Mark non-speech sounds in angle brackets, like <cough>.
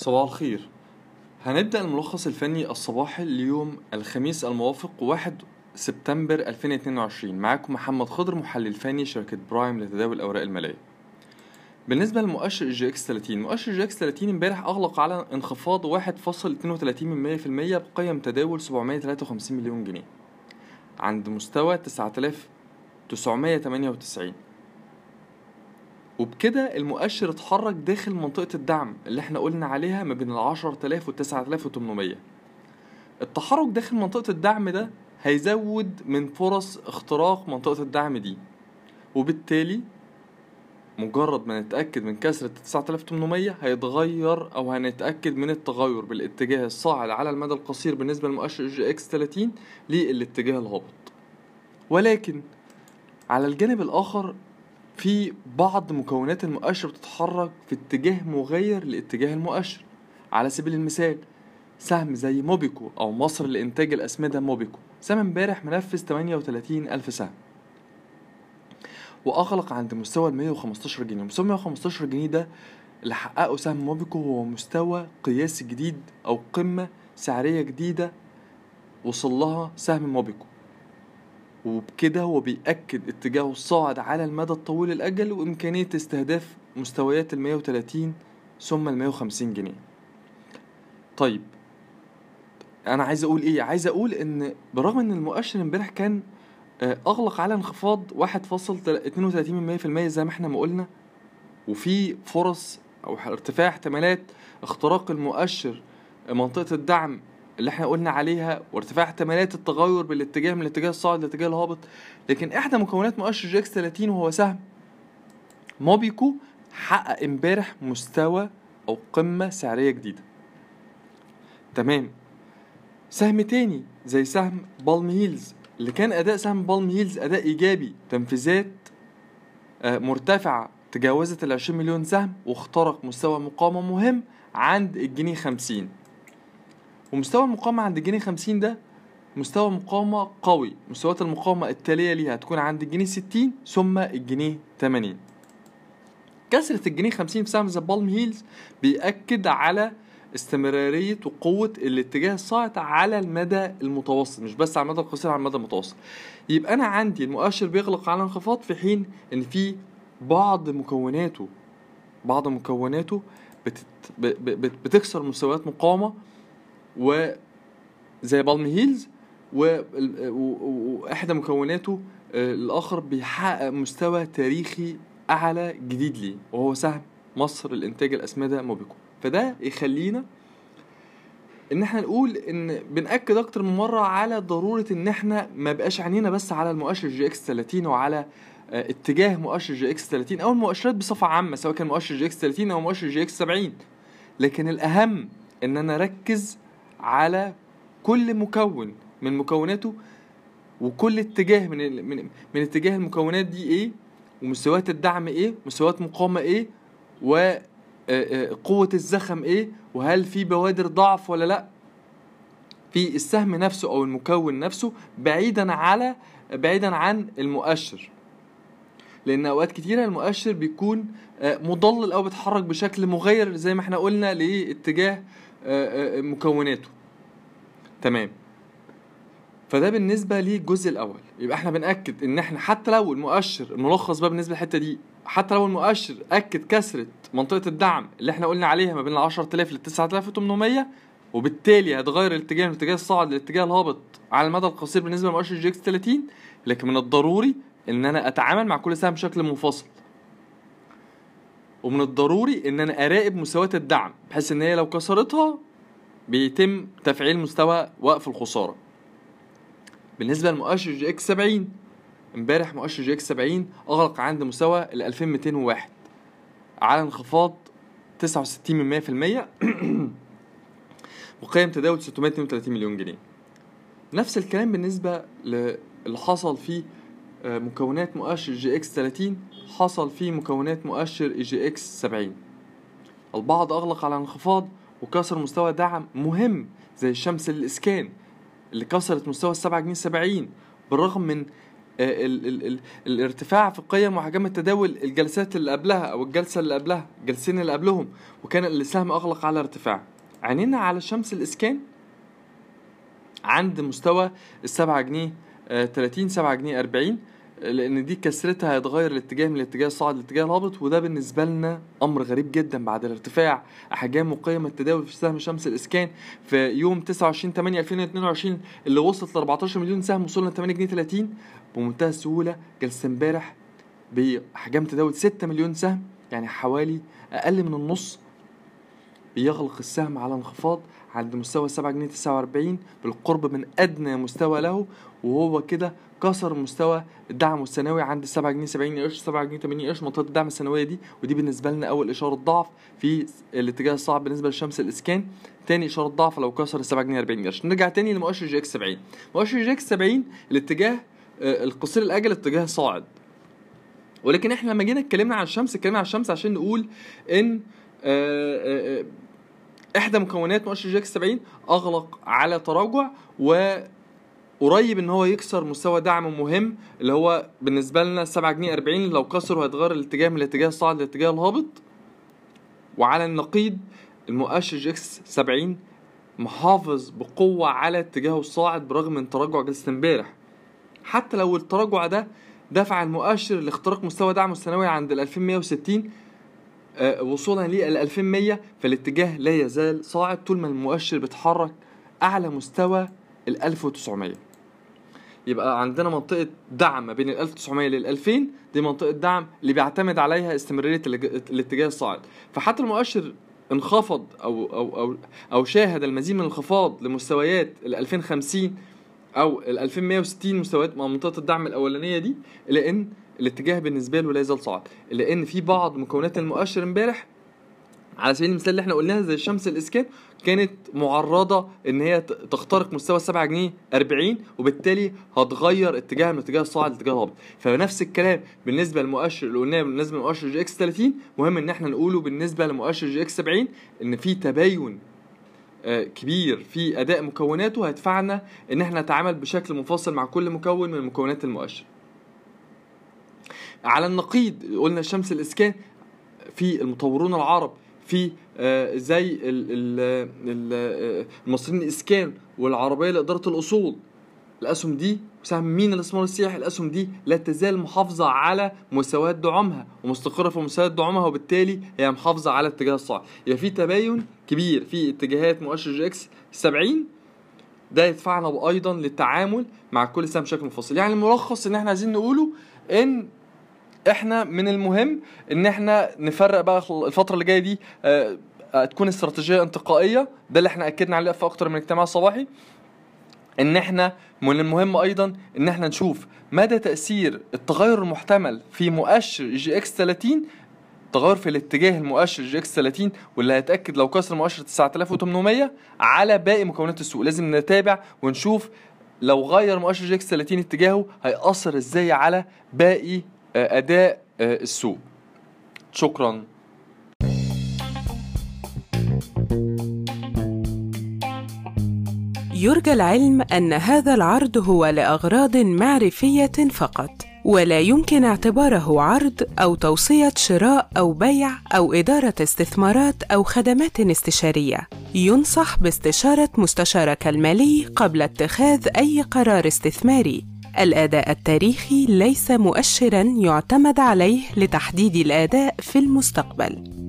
صباح الخير. هنبدأ الملخص الفني الصباحي ليوم الخميس الموافق 1 سبتمبر 2022 معاكم محمد خضر محلل فني شركة برايم لتداول الأوراق المالية. بالنسبة لمؤشر EGX 30 مؤشر EGX 30 امبارح أغلق على انخفاض 1.32% بقيم تداول 753 مليون جنيه. عند مستوى 9998 وبكده المؤشر اتحرك داخل منطقة الدعم اللي إحنا قلنا عليها ما بين تلاف والتسعة تلاف وتمنمية. التحرك داخل منطقة الدعم ده هيزود من فرص اختراق منطقة الدعم دي. وبالتالي مجرد ما نتأكد من كسر التسعة آلاف تمنمية هيتغير أو هنتأكد من التغير بالاتجاه الصاعد على المدى القصير بالنسبة لمؤشر EGX 30 للاتجاه الهابط. ولكن على الجانب الآخر في بعض مكونات المؤشر بتتحرك في اتجاه مغاير لاتجاه المؤشر. على سبيل المثال سهم زي موبيكو أو مصر لإنتاج الأسمدة موبيكو. سهم امبارح منفذ 38 ألف سهم. وأغلق عند مستوى ال 115 جنيه. مستوى 115 جنيه ده اللي حققه سهم موبيكو هو مستوى قياسي جديد أو قمة سعرية جديدة وصل لها سهم موبيكو. وبكده هو بيأكد اتجاهه الصاعد على المدى الطويل الأجل وإمكانية استهداف مستويات ال 130 ثم ال 150 جنيه طيب أنا عايز أقول إيه؟ عايز أقول إن برغم إن المؤشر امبارح كان آه، أغلق على انخفاض 1.32% زي ما إحنا ما قلنا وفي فرص أو ارتفاع احتمالات اختراق المؤشر منطقة الدعم اللي إحنا قلنا عليها وارتفاع احتمالات التغير بالاتجاه من الاتجاه الصاعد للاتجاه الهابط. لكن إحدى مكونات مؤشر EGX 30 وهو سهم. موبكو حقق امبارح مستوى أو قمة سعرية جديدة. تمام. سهم تاني زي سهم بالم هيلز اللي كان أداء سهم بالم هيلز أداء إيجابي تنفيذات آه، مرتفعة تجاوزت ال 20 مليون سهم واخترق مستوى مقاومة مهم عند الجنيه 50 ومستوى المقاومة عند الجنيه 50 ده مستوى مقاومة قوي. مستويات المقاومة التالية ليها هتكون عند الجنيه 60 ثم الجنيه 80 كسرة الجنيه 50 في سهم ذا بالم هيلز بيأكد على استمرارية وقوة الاتجاه الصاعد على المدى المتوسط مش بس على المدى القصير على المدى المتوسط. يبقى أنا عندي المؤشر بيغلق على انخفاض في حين إن في بعض مكوناته بعض مكوناته بتت... بتكسر مستويات مقاومة و زي بالم هيلز. وإحدى مكوناته آه، الآخر بيحقق مستوى تاريخي أعلى جديد ليه وهو سهم مصر الانتاج الاسمده موبيكو فده يخلينا إن إحنا نقول إن بنأكد أكتر من مرة على ضرورة إن إحنا ما بقاش عينينا بس على المؤشر EGX 30 وعلى آه، اتجاه مؤشر EGX 30 أو المؤشرات بصفة عامة سواء كان مؤشر EGX 30 أو مؤشر EGX 70 لكن الأهم إن أنا أركز على كل مكون من مكوناته وكل اتجاه من من من اتجاه المكونات دي إيه؟ ومستويات الدعم إيه؟ مستويات مقاومة إيه؟ و آه، آه، قوة الزخم إيه؟ وهل في بوادر ضعف ولا لأ؟ في السهم نفسه أو المكون نفسه بعيدا على بعيدا عن المؤشر. لأن أوقات كتيرة المؤشر بيكون مضلل أو بيتحرك بشكل مغير زي ما إحنا قلنا لاتجاه مكوناته. تمام. فده بالنسبة للجزء الأول. يبقى إحنا بنأكد إن إحنا حتى لو المؤشر الملخص بقى بالنسبة للحتة دي حتى لو المؤشر أكد كسره منطقة الدعم اللي إحنا قلنا عليها ما بين ال 10000 ل 9800 وبالتالي هتغير الاتجاه من الاتجاه الصاعد للاتجاه الهابط على المدى القصير بالنسبة لمؤشر EGX 30 لكن من الضروري إن أنا أتعامل مع كل سهم بشكل منفصل. ومن الضروري إن أنا أراقب مستويات الدعم بحيث إن هي لو كسرتها بيتم تفعيل مستوى وقف الخسارة. بالنسبة لمؤشر EGX 70 إمبارح مؤشر EGX 70 أغلق عند مستوى ال 2201 على انخفاض 69 من 100% وقيم <clears throat> تداول 632 مليون جنيه. نفس الكلام بالنسبة للي حصل في مكونات مؤشر EGX 30 حصل في مكونات مؤشر EGX 70 البعض أغلق على انخفاض وكسر مستوى دعم مهم زي الشمس للإسكان اللي كسرت مستوى السبعة جنيه سبعين بالرغم من آه، ال ال ال الارتفاع في قيم وحجم التداول الجلسات اللي قبلها أو الجلسة اللي قبلها الجلسين اللي قبلهم وكان السهم أغلق على ارتفاع. عينينا على شمس الاسكان عند مستوى السبعة جنيه آه، 30 7 جنيه 40 لأن دي كسرتها هيتغير الاتجاه من الاتجاه الصاعد للاتجاه الهابط وده بالنسبة لنا أمر غريب جدا بعد الارتفاع أحجام وقيم التداول في سهم شمس الإسكان في يوم 29 8 2022 اللي وصلت ل 14 مليون سهم وصلنا ل 8 جنيه 30 بمنتهى السهولة جلسة امبارح بأحجام تداول 6 مليون سهم يعني حوالي أقل من النص بيغلق السهم على انخفاض عند مستوى 7 جنيه 49 بالقرب من أدنى مستوى له. وهو كده كسر مستوى الدعم السنوي عند 7 جنيه 70 قرش 7 جنيه 80 قرش منطقة الدعم السنوية دي ودي بالنسبة لنا أول إشارة ضعف في الاتجاه الصاعد بالنسبة لشمس الإسكان. تاني إشارة ضعف لو كسر 7 جنيه 40 قرش. نرجع تاني لمؤشر EGX 70 مؤشر EGX 70 الاتجاه آه، القصير الأجل اتجاه صاعد. ولكن إحنا لما جينا اتكلمنا عن الشمس اتكلمنا عن الشمس عشان نقول إن آه، آه، إحدى مكونات مؤشر EGX 70 أغلق على تراجع وقريب إن هو يكسر مستوى دعم مهم اللي هو بالنسبة لنا 7 جنيه 40 لو كسره هيتغير الاتجاه من الاتجاه الصاعد للاتجاه الهابط. وعلى النقيض المؤشر EGX 70 محافظ بقوة على اتجاهه الصاعد برغم من تراجع جلسة امبارح. حتى لو التراجع ده دفع المؤشر لاختراق مستوى دعمه الثانوي عند ال 2160 آه، وصولا لل 2100 فالاتجاه لا يزال صاعد طول ما المؤشر بيتحرك أعلى مستوى ال 1900 يبقى عندنا منطقة دعم ما بين ال 1900 لل 2000 دي منطقة دعم اللي بيعتمد عليها استمرارية الج- الاتجاه الصاعد. فحتى المؤشر انخفض أو أو أو أو شاهد المزيد من الانخفاض لمستويات ال 2050 أو ال 2160 مستويات مع منطقة الدعم الأولانية دي الا ان الاتجاه بالنسبة له لا يزال صاعد. الا ان في بعض مكونات المؤشر امبارح على سبيل المثال اللي إحنا قلناها زي شمس الإسكان كانت معرضة إن هي تخترق مستوى 7 جنيه 40 وبالتالي هتغير اتجاهها من اتجاه الصاعد لاتجاه الهابط فنفس الكلام بالنسبة للمؤشر اللي قلناه بالنسبة لمؤشر EGX 30 مهم إن إحنا نقوله بالنسبة لمؤشر EGX 70 إن في تباين آه، كبير في أداء مكوناته هيدفعنا إن إحنا نتعامل بشكل منفصل مع كل مكون من مكونات المؤشر. على النقيض قلنا شمس الإسكان في المطورون العرب في آه، زي ال- ال- ال- آه، المصريين الإسكان والعربية لإدارة الأصول. الأسهم دي سهم مين الاستثمار السياحي؟ الأسهم دي لا تزال محافظة على مستويات دعمها ومستقرة في مستويات دعمها وبالتالي هي محافظة على اتجاه الصاعد يبقى في تباين كبير في اتجاهات مؤشر EGX 70 ده يدفعنا أيضا للتعامل مع كل سهم بشكل منفصل يعني الملخص ان إحنا عايزين نقوله إن إحنا من المهم ان إحنا نفرق بقى الفترة اللي جاية دي آه، آه، تكون استراتيجية انتقائية ده اللي إحنا أكدنا عليه في أكتر من اجتماع صباحي ان إحنا من المهم أيضا ان إحنا نشوف مدى تأثير التغير المحتمل في مؤشر EGX 30 تغير في الاتجاه المؤشر EGX 30 واللي هيتأكد لو كسر مؤشر 9800 على باقي مكونات السوق. لازم نتابع ونشوف لو غير مؤشر EGX 30 اتجاهه هيأثر إزاي على باقي أداء آه، السوق شكرا يرجى العلم أن هذا العرض هو لأغراض معرفية فقط، ولا يمكن اعتباره عرض أو توصية شراء أو بيع أو إدارة استثمارات أو خدمات استشارية. ينصح باستشارة مستشارك المالي قبل اتخاذ أي قرار استثماري. الأداء التاريخي ليس مؤشرًا يعتمد عليه لتحديد الأداء في المستقبل.